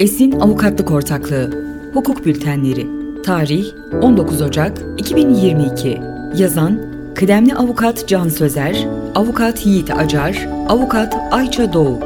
Esin Avukatlık Ortaklığı. Hukuk Bültenleri. Tarih 19 Ocak 2022 Yazan Kıdemli Avukat Can Sözer Avukat Yiğit Acar Avukat Ayça Doğu.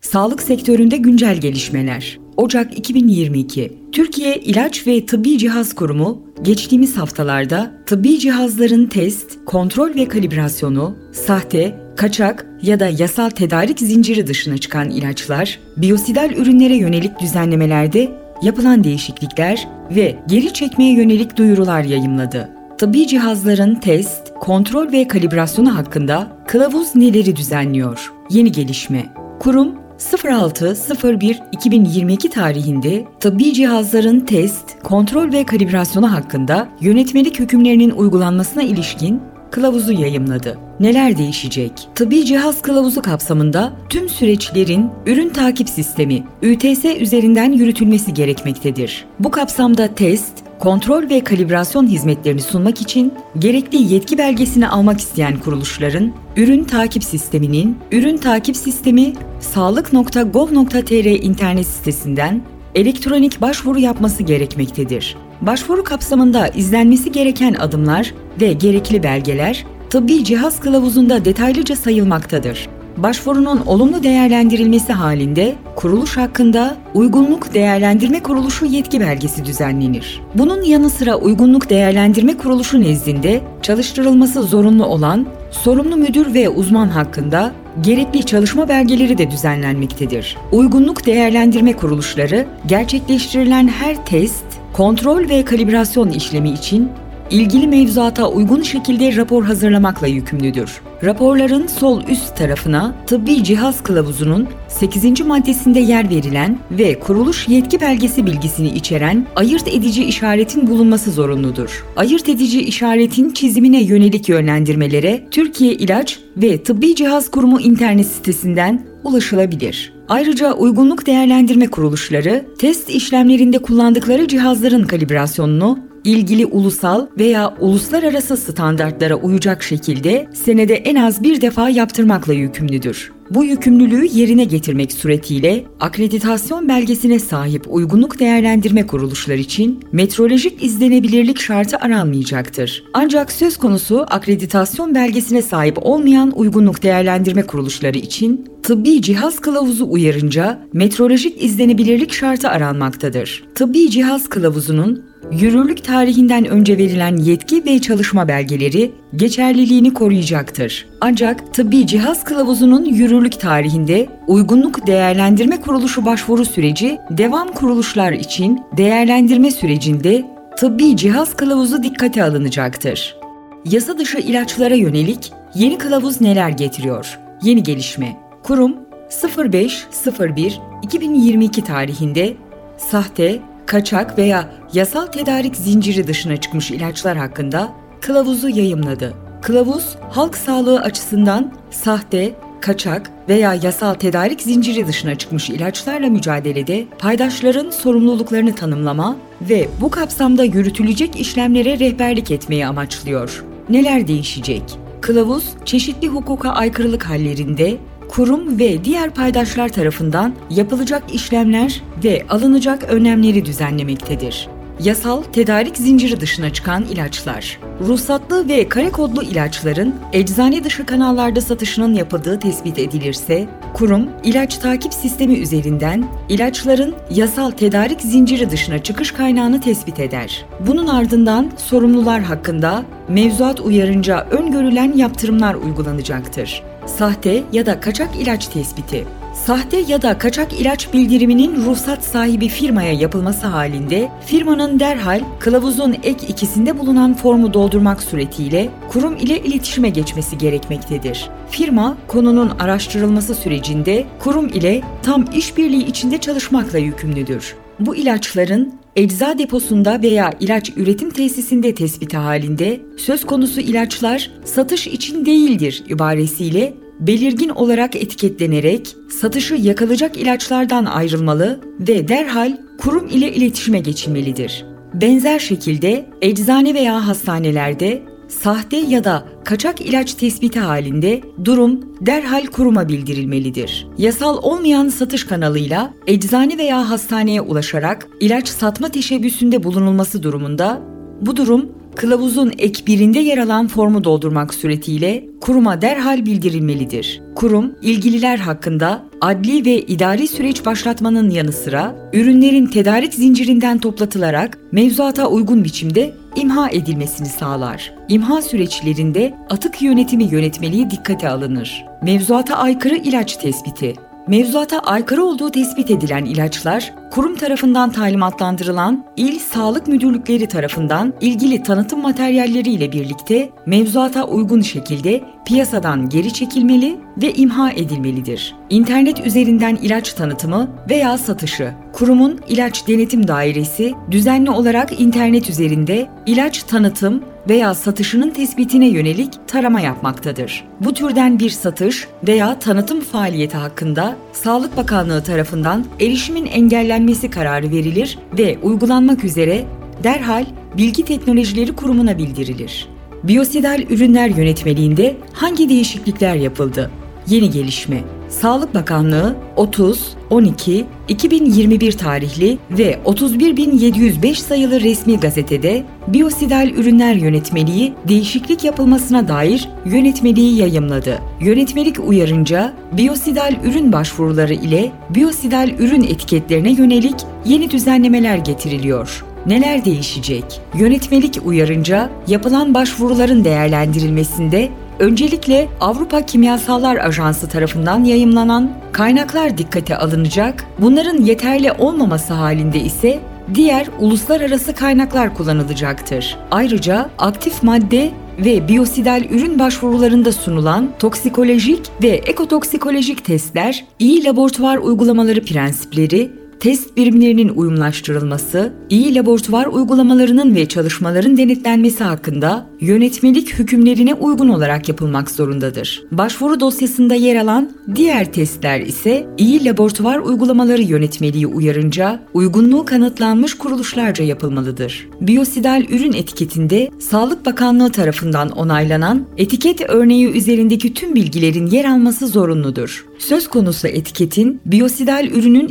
Sağlık sektöründe güncel gelişmeler. Ocak 2022 Türkiye İlaç ve Tıbbi Cihaz Kurumu geçtiğimiz haftalarda tıbbi cihazların test, kontrol ve kalibrasyonu, sahte, kaçak ya da yasal tedarik zinciri dışına çıkan ilaçlar, biyosidal ürünlere yönelik düzenlemelerde yapılan değişiklikler ve geri çekmeye yönelik duyurular yayımladı. Tıbbi cihazların test, kontrol ve kalibrasyonu hakkında kılavuz neleri düzenliyor? Yeni gelişme. Kurum 06.01.2022 tarihinde tıbbi cihazların test, kontrol ve kalibrasyonu hakkında yönetmelik hükümlerinin uygulanmasına ilişkin kılavuzu yayımladı. Neler değişecek? Tıbbi cihaz kılavuzu kapsamında tüm süreçlerin ürün takip sistemi ÜTS üzerinden yürütülmesi gerekmektedir. Bu kapsamda test, kontrol ve kalibrasyon hizmetlerini sunmak için gerekli yetki belgesini almak isteyen kuruluşların ürün takip sisteminin ürün takip sistemi sağlık.gov.tr internet sitesinden elektronik başvuru yapması gerekmektedir. Başvuru kapsamında izlenmesi gereken adımlar ve gerekli belgeler tıbbi cihaz kılavuzunda detaylıca sayılmaktadır. Başvurunun olumlu değerlendirilmesi halinde kuruluş hakkında Uygunluk Değerlendirme Kuruluşu yetki belgesi düzenlenir. Bunun yanı sıra Uygunluk Değerlendirme Kuruluşu nezdinde çalıştırılması zorunlu olan sorumlu müdür ve uzman hakkında gerekli çalışma belgeleri de düzenlenmektedir. Uygunluk Değerlendirme Kuruluşları gerçekleştirilen her test, kontrol ve kalibrasyon işlemi için ilgili mevzuata uygun şekilde rapor hazırlamakla yükümlüdür. Raporların sol üst tarafına tıbbi cihaz kılavuzunun 8. maddesinde yer verilen ve kuruluş yetki belgesi bilgisini içeren ayırt edici işaretin bulunması zorunludur. Ayırt edici işaretin çizimine yönelik yönlendirmelere Türkiye İlaç ve Tıbbi Cihaz Kurumu internet sitesinden ulaşılabilir. Ayrıca uygunluk değerlendirme kuruluşları test işlemlerinde kullandıkları cihazların kalibrasyonunu ilgili ulusal veya uluslararası standartlara uyacak şekilde senede en az bir defa yaptırmakla yükümlüdür. Bu yükümlülüğü yerine getirmek suretiyle akreditasyon belgesine sahip uygunluk değerlendirme kuruluşlar için metrolojik izlenebilirlik şartı aranmayacaktır. Ancak söz konusu akreditasyon belgesine sahip olmayan uygunluk değerlendirme kuruluşları için tıbbi cihaz kılavuzu uyarınca metrolojik izlenebilirlik şartı aranmaktadır. Tıbbi cihaz kılavuzunun yürürlük tarihinden önce verilen yetki ve çalışma belgeleri geçerliliğini koruyacaktır. Ancak tıbbi cihaz kılavuzunun yürürlük tarihinde uygunluk değerlendirme kuruluşu başvuru süreci devam kuruluşlar için değerlendirme sürecinde tıbbi cihaz kılavuzu dikkate alınacaktır. Yasa dışı ilaçlara yönelik yeni kılavuz neler getiriyor? Yeni gelişme. Kurum 05.01.2022 tarihinde sahte, kaçak veya yasal tedarik zinciri dışına çıkmış ilaçlar hakkında kılavuzu yayımladı. Kılavuz, halk sağlığı açısından sahte, kaçak veya yasal tedarik zinciri dışına çıkmış ilaçlarla mücadelede paydaşların sorumluluklarını tanımlama ve bu kapsamda yürütülecek işlemlere rehberlik etmeyi amaçlıyor. Neler değişecek? Kılavuz, çeşitli hukuka aykırılık hallerinde kurum ve diğer paydaşlar tarafından yapılacak işlemler ve alınacak önlemleri düzenlemektedir. Yasal tedarik zinciri dışına çıkan ilaçlar. Ruhsatlı ve kare kodlu ilaçların eczane dışı kanallarda satışının yapıldığı tespit edilirse, kurum ilaç takip sistemi üzerinden ilaçların yasal tedarik zinciri dışına çıkış kaynağını tespit eder. Bunun ardından sorumlular hakkında mevzuat uyarınca öngörülen yaptırımlar uygulanacaktır sahte ya da kaçak ilaç tespiti. Sahte ya da kaçak ilaç bildiriminin ruhsat sahibi firmaya yapılması halinde firmanın derhal kılavuzun ek ikisinde bulunan formu doldurmak suretiyle kurum ile iletişime geçmesi gerekmektedir. Firma konunun araştırılması sürecinde kurum ile tam işbirliği içinde çalışmakla yükümlüdür. Bu ilaçların ecza deposunda veya ilaç üretim tesisinde tespiti halinde söz konusu ilaçlar satış için değildir ibaresiyle belirgin olarak etiketlenerek satışı yakılacak ilaçlardan ayrılmalı ve derhal kurum ile iletişime geçilmelidir. Benzer şekilde eczane veya hastanelerde sahte ya da kaçak ilaç tespiti halinde durum derhal kuruma bildirilmelidir. Yasal olmayan satış kanalıyla eczane veya hastaneye ulaşarak ilaç satma teşebbüsünde bulunulması durumunda bu durum kılavuzun ek birinde yer alan formu doldurmak suretiyle kuruma derhal bildirilmelidir. Kurum, ilgililer hakkında adli ve idari süreç başlatmanın yanı sıra ürünlerin tedarik zincirinden toplatılarak mevzuata uygun biçimde imha edilmesini sağlar. İmha süreçlerinde atık yönetimi yönetmeliği dikkate alınır. Mevzuata aykırı ilaç tespiti Mevzuata aykırı olduğu tespit edilen ilaçlar, kurum tarafından talimatlandırılan il sağlık müdürlükleri tarafından ilgili tanıtım materyalleri ile birlikte mevzuata uygun şekilde piyasadan geri çekilmeli ve imha edilmelidir. İnternet üzerinden ilaç tanıtımı veya satışı, kurumun ilaç denetim dairesi düzenli olarak internet üzerinde ilaç tanıtım veya satışının tespitine yönelik tarama yapmaktadır. Bu türden bir satış veya tanıtım faaliyeti hakkında Sağlık Bakanlığı tarafından erişimin engellenmesi kararı verilir ve uygulanmak üzere derhal Bilgi Teknolojileri Kurumu'na bildirilir. Biyosidal ürünler yönetmeliğinde hangi değişiklikler yapıldı? Yeni gelişme Sağlık Bakanlığı 30 12 2021 tarihli ve 31705 sayılı resmi gazetede Biyosidal Ürünler Yönetmeliği değişiklik yapılmasına dair yönetmeliği yayımladı. Yönetmelik uyarınca biyosidal ürün başvuruları ile biyosidal ürün etiketlerine yönelik yeni düzenlemeler getiriliyor. Neler değişecek? Yönetmelik uyarınca yapılan başvuruların değerlendirilmesinde Öncelikle Avrupa Kimyasallar Ajansı tarafından yayımlanan kaynaklar dikkate alınacak, bunların yeterli olmaması halinde ise diğer uluslararası kaynaklar kullanılacaktır. Ayrıca aktif madde ve biyosidal ürün başvurularında sunulan toksikolojik ve ekotoksikolojik testler, iyi laboratuvar uygulamaları prensipleri test birimlerinin uyumlaştırılması, iyi laboratuvar uygulamalarının ve çalışmaların denetlenmesi hakkında yönetmelik hükümlerine uygun olarak yapılmak zorundadır. Başvuru dosyasında yer alan diğer testler ise iyi laboratuvar uygulamaları yönetmeliği uyarınca uygunluğu kanıtlanmış kuruluşlarca yapılmalıdır. Biyosidal ürün etiketinde Sağlık Bakanlığı tarafından onaylanan etiket örneği üzerindeki tüm bilgilerin yer alması zorunludur. Söz konusu etiketin biyosidal ürünün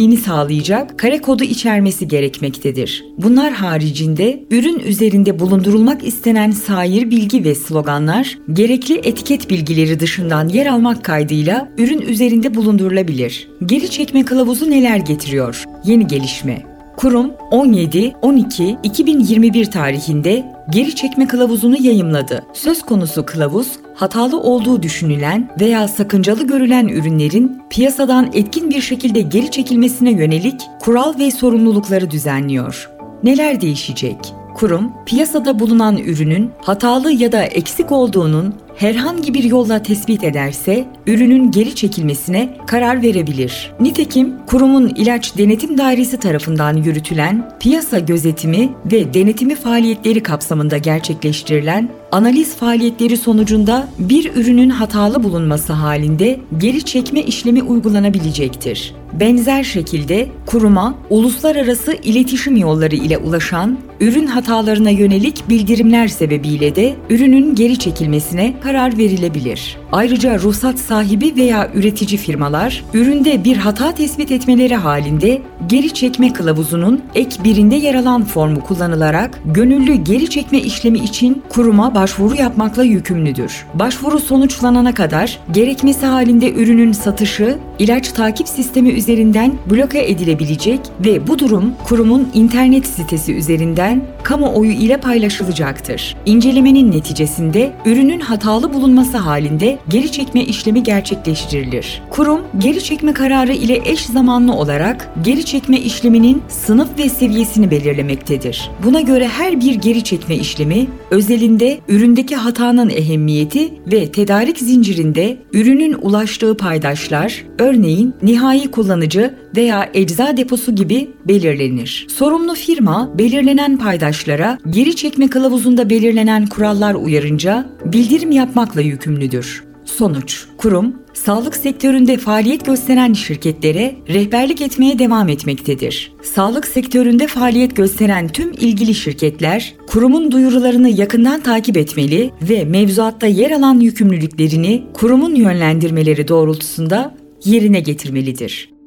izlenebilirliğini sağlayacak kare kodu içermesi gerekmektedir. Bunlar haricinde ürün üzerinde bulundurulmak istenen sair bilgi ve sloganlar gerekli etiket bilgileri dışından yer almak kaydıyla ürün üzerinde bulundurulabilir. Geri çekme kılavuzu neler getiriyor? Yeni gelişme. Kurum 17-12-2021 tarihinde geri çekme kılavuzunu yayımladı. Söz konusu kılavuz, hatalı olduğu düşünülen veya sakıncalı görülen ürünlerin piyasadan etkin bir şekilde geri çekilmesine yönelik kural ve sorumlulukları düzenliyor. Neler değişecek? Kurum, piyasada bulunan ürünün hatalı ya da eksik olduğunun herhangi bir yolla tespit ederse ürünün geri çekilmesine karar verebilir. Nitekim kurumun ilaç denetim dairesi tarafından yürütülen piyasa gözetimi ve denetimi faaliyetleri kapsamında gerçekleştirilen analiz faaliyetleri sonucunda bir ürünün hatalı bulunması halinde geri çekme işlemi uygulanabilecektir. Benzer şekilde kuruma uluslararası iletişim yolları ile ulaşan ürün hatalarına yönelik bildirimler sebebiyle de ürünün geri çekilmesine karar verilebilir. Ayrıca ruhsat sahibi veya üretici firmalar üründe bir hata tespit etmeleri halinde geri çekme kılavuzunun ek birinde yer alan formu kullanılarak gönüllü geri çekme işlemi için kuruma başvuru yapmakla yükümlüdür. Başvuru sonuçlanana kadar gerekmesi halinde ürünün satışı ilaç takip sistemi üzerinden bloke edilebilecek ve bu durum kurumun internet sitesi üzerinden kamuoyu ile paylaşılacaktır. İncelemenin neticesinde ürünün hatalı bulunması halinde geri çekme işlemi gerçekleştirilir. Kurum geri çekme kararı ile eş zamanlı olarak geri çekme işleminin sınıf ve seviyesini belirlemektedir. Buna göre her bir geri çekme işlemi özelinde üründeki hatanın ehemmiyeti ve tedarik zincirinde ürünün ulaştığı paydaşlar, örneğin nihai kullanıcı veya ecza deposu gibi belirlenir. Sorumlu firma belirlenen paydaşlara geri çekme kılavuzunda belirlenen kurallar uyarınca bildirim yapmakla yükümlüdür. Sonuç, kurum sağlık sektöründe faaliyet gösteren şirketlere rehberlik etmeye devam etmektedir. Sağlık sektöründe faaliyet gösteren tüm ilgili şirketler, kurumun duyurularını yakından takip etmeli ve mevzuatta yer alan yükümlülüklerini kurumun yönlendirmeleri doğrultusunda yerine getirmelidir.